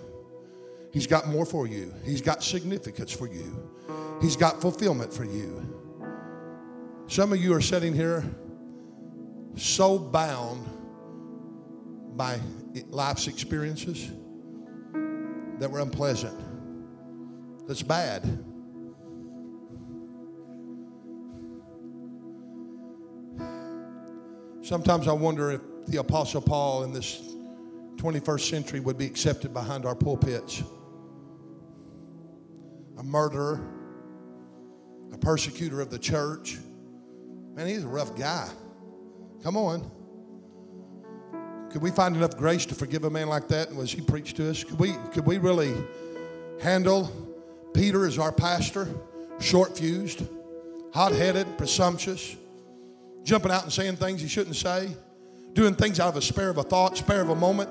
A: He's got more for you. He's got significance for you. He's got fulfillment for you. Some of you are sitting here so bound by life's experiences that were unpleasant. That's bad. Sometimes I wonder if the Apostle Paul in this 21st century would be accepted behind our pulpits a murderer, a persecutor of the church. Man, he's a rough guy. Come on. Could we find enough grace to forgive a man like that and as he preached to us? Could we, could we really handle Peter as our pastor, short fused, hot headed, presumptuous, jumping out and saying things he shouldn't say, doing things out of a spare of a thought, spare of a moment?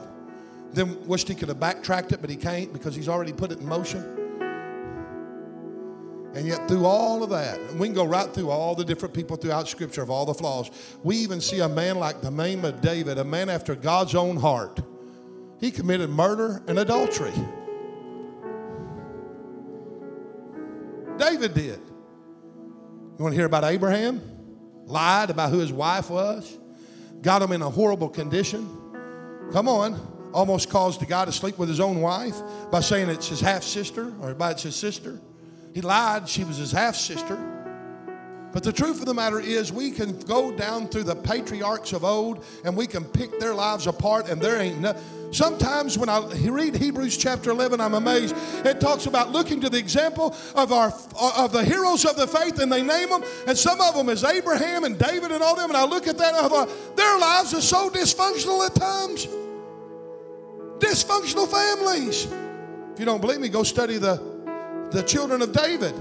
A: Then wished he could have backtracked it, but he can't because he's already put it in motion. And yet, through all of that, we can go right through all the different people throughout Scripture of all the flaws. We even see a man like the name of David, a man after God's own heart. He committed murder and adultery. David did. You want to hear about Abraham? Lied about who his wife was, got him in a horrible condition. Come on. Almost caused the guy to sleep with his own wife by saying it's his half sister or by it's his sister. He lied, she was his half sister. But the truth of the matter is, we can go down through the patriarchs of old and we can pick their lives apart, and there ain't no. Sometimes when I read Hebrews chapter 11, I'm amazed. It talks about looking to the example of our of the heroes of the faith, and they name them, and some of them is Abraham and David and all them. And I look at that, and I thought their lives are so dysfunctional at times. Dysfunctional families. If you don't believe me, go study the the children of David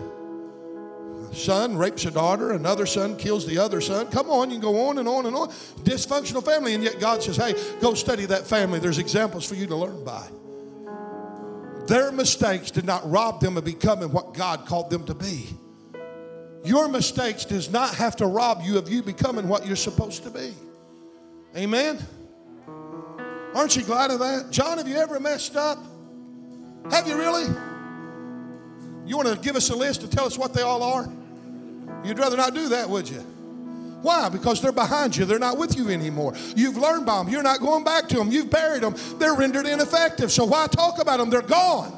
A: son rapes a daughter, another son kills the other son. Come on, you can go on and on and on. Dysfunctional family, and yet God says, hey, go study that family. There's examples for you to learn by. Their mistakes did not rob them of becoming what God called them to be. Your mistakes does not have to rob you of you becoming what you're supposed to be. Amen? Aren't you glad of that? John, have you ever messed up? Have you really? You want to give us a list and tell us what they all are? You'd rather not do that, would you? Why? Because they're behind you. They're not with you anymore. You've learned by them. You're not going back to them. You've buried them. They're rendered ineffective. So why talk about them? They're gone.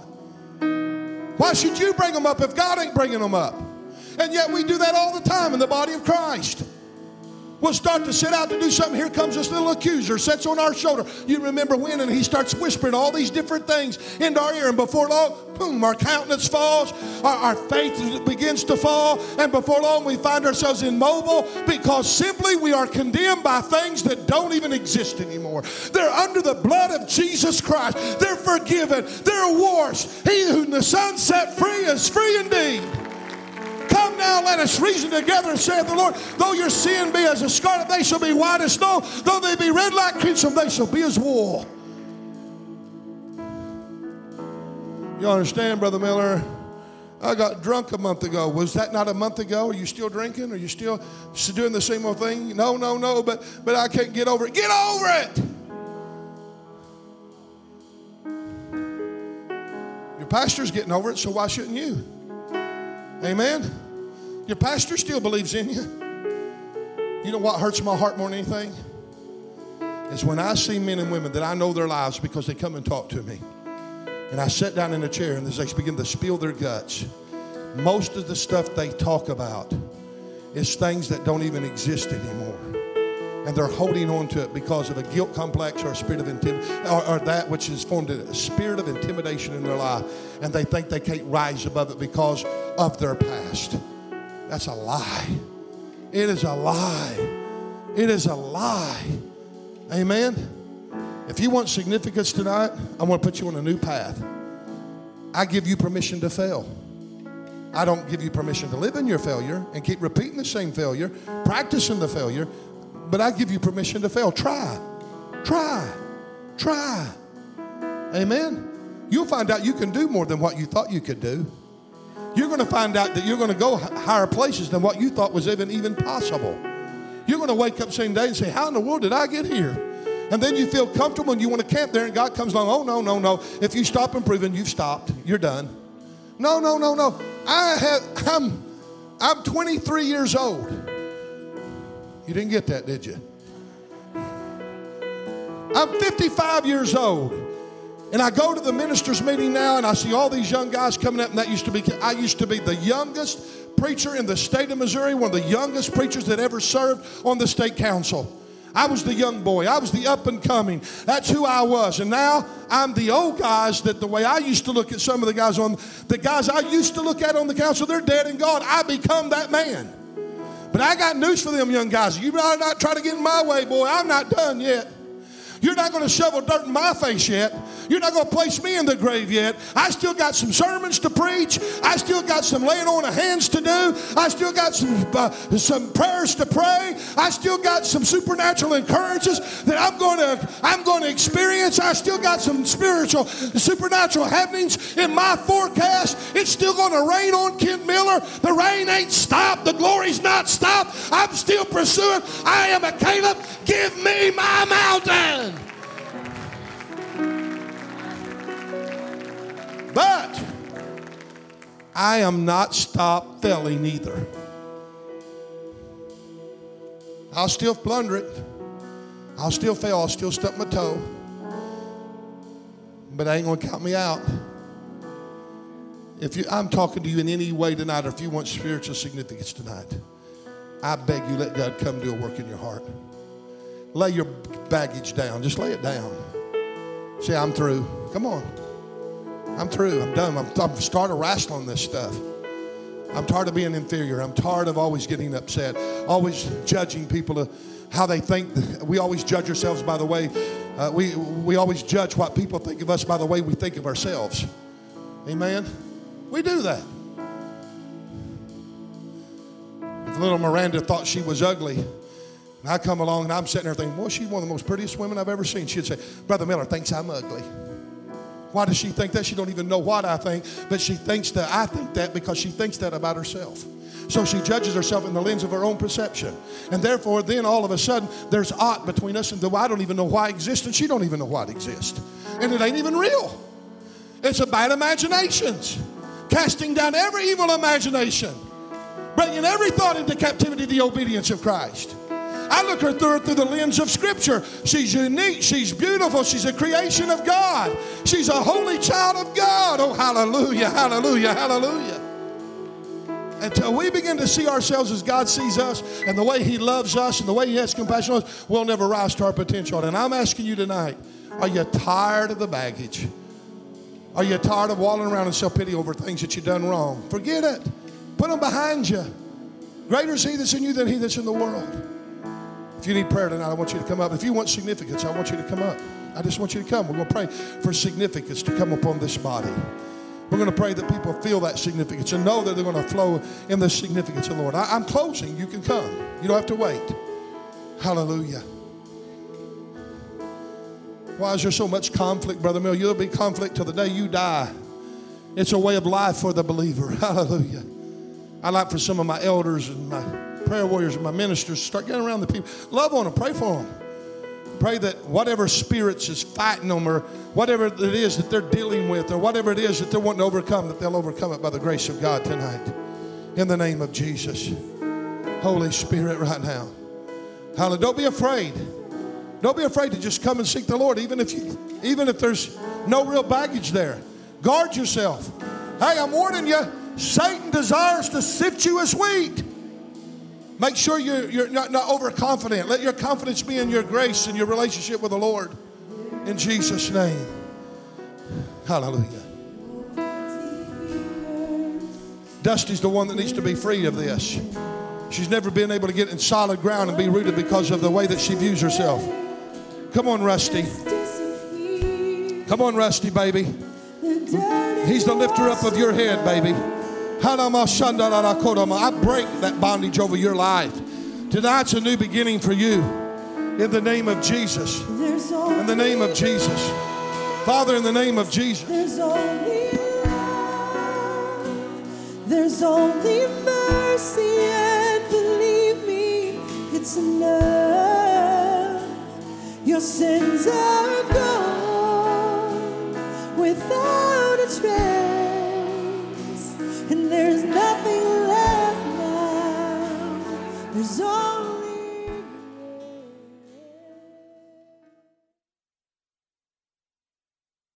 A: Why should you bring them up if God ain't bringing them up? And yet we do that all the time in the body of Christ. We'll start to set out to do something. Here comes this little accuser, sits on our shoulder. You remember when? And he starts whispering all these different things into our ear. And before long, boom, our countenance falls, our, our faith begins to fall. And before long, we find ourselves immobile because simply we are condemned by things that don't even exist anymore. They're under the blood of Jesus Christ. They're forgiven, they're washed. He whom the Son set free is free indeed. Now, let us reason together, and saith the Lord. Though your sin be as a scarlet, they shall be white as snow. Though they be red like crimson, they shall be as wool. You understand, Brother Miller? I got drunk a month ago. Was that not a month ago? Are you still drinking? Are you still doing the same old thing? No, no, no, but, but I can't get over it. Get over it! Your pastor's getting over it, so why shouldn't you? Amen? Your pastor still believes in you. You know what hurts my heart more than anything? Is when I see men and women that I know their lives because they come and talk to me. And I sit down in a chair and as they begin to spill their guts. Most of the stuff they talk about is things that don't even exist anymore. And they're holding on to it because of a guilt complex or a spirit of intimidation, or, or, that which has formed a spirit of intimidation in their life. And they think they can't rise above it because of their past. That's a lie. It is a lie. It is a lie. Amen. If you want significance tonight, I want to put you on a new path. I give you permission to fail. I don't give you permission to live in your failure and keep repeating the same failure, practicing the failure, but I give you permission to fail. Try, try, try. Amen. You'll find out you can do more than what you thought you could do you're going to find out that you're going to go higher places than what you thought was even, even possible. You're going to wake up same day and say, How in the world did I get here? And then you feel comfortable and you want to camp there, and God comes along, Oh, no, no, no. If you stop improving, you've stopped. You're done. No, no, no, no. I have, I'm, I'm 23 years old. You didn't get that, did you? I'm 55 years old. And I go to the ministers' meeting now and I see all these young guys coming up, and that used to be, I used to be the youngest preacher in the state of Missouri, one of the youngest preachers that ever served on the state council. I was the young boy. I was the up and coming. That's who I was. And now I'm the old guys that the way I used to look at some of the guys on the guys I used to look at on the council, they're dead and gone. I become that man. But I got news for them young guys. You better not try to get in my way, boy. I'm not done yet. You're not going to shovel dirt in my face yet. You're not going to place me in the grave yet. I still got some sermons to preach. I still got some laying on of hands to do. I still got some uh, some prayers to pray. I still got some supernatural encouragements that I'm going to I'm going to experience. I still got some spiritual supernatural happenings in my forecast. It's still going to rain on Kent Miller. The rain ain't stopped. The glory's not stopped. I'm still pursuing. I am a Caleb. Give me my mountain. But I am not stopped failing either. I'll still plunder it. I'll still fail. I'll still stub my toe. But I ain't going to count me out. If you, I'm talking to you in any way tonight, or if you want spiritual significance tonight, I beg you, let God come do a work in your heart. Lay your baggage down. Just lay it down. Say, I'm through. Come on. I'm through. I'm done. I'm, I'm started wrestling this stuff. I'm tired of being inferior. I'm tired of always getting upset, always judging people to how they think. We always judge ourselves by the way, uh, we, we always judge what people think of us by the way we think of ourselves. Amen? We do that. If little Miranda thought she was ugly, and I come along and I'm sitting there thinking, well, she's one of the most prettiest women I've ever seen. She'd say, Brother Miller thinks I'm ugly. Why does she think that? She don't even know what I think, but she thinks that I think that because she thinks that about herself. So she judges herself in the lens of her own perception. And therefore, then all of a sudden, there's aught between us and the I don't even know why exists, and she don't even know why it exists. And it ain't even real. It's about imaginations. Casting down every evil imagination. Bringing every thought into captivity to the obedience of Christ. I look her through through the lens of Scripture. She's unique. She's beautiful. She's a creation of God. She's a holy child of God. Oh, hallelujah, hallelujah, hallelujah. Until we begin to see ourselves as God sees us and the way He loves us and the way He has compassion on us, we'll never rise to our potential. And I'm asking you tonight are you tired of the baggage? Are you tired of walking around in self pity over things that you've done wrong? Forget it. Put them behind you. Greater is He that's in you than He that's in the world. If you need prayer tonight, I want you to come up. If you want significance, I want you to come up. I just want you to come. We're going to pray for significance to come upon this body. We're going to pray that people feel that significance and know that they're going to flow in the significance of the Lord. I, am closing. You can come. You don't have to wait. Hallelujah. Why is there so much conflict, Brother Mill? You'll be conflict till the day you die. It's a way of life for the believer. Hallelujah. I like for some of my elders and my prayer warriors my ministers start getting around the people. Love on them, pray for them. Pray that whatever spirits is fighting them or whatever it is that they're dealing with or whatever it is that they're wanting to overcome, that they'll overcome it by the grace of God tonight. In the name of Jesus. Holy Spirit, right now. Hallelujah. Don't be afraid. Don't be afraid to just come and seek the Lord, even if you, even if there's no real baggage there. Guard yourself. Hey, I'm warning you, Satan desires to sift you as wheat. Make sure you're, you're not, not overconfident. Let your confidence be in your grace and your relationship with the Lord. In Jesus' name. Hallelujah. Dusty's the one that needs to be free of this. She's never been able to get in solid ground and be rooted because of the way that she views herself. Come on, Rusty. Come on, Rusty, baby. He's the lifter up of your head, baby. I break that bondage over your life. Tonight's a new beginning for you. In the name of Jesus. In the name of Jesus. Father, in the name of Jesus.
B: There's only love. There's only mercy, and believe me, it's enough. Your sins are gone without a trace. There's nothing left now. There's only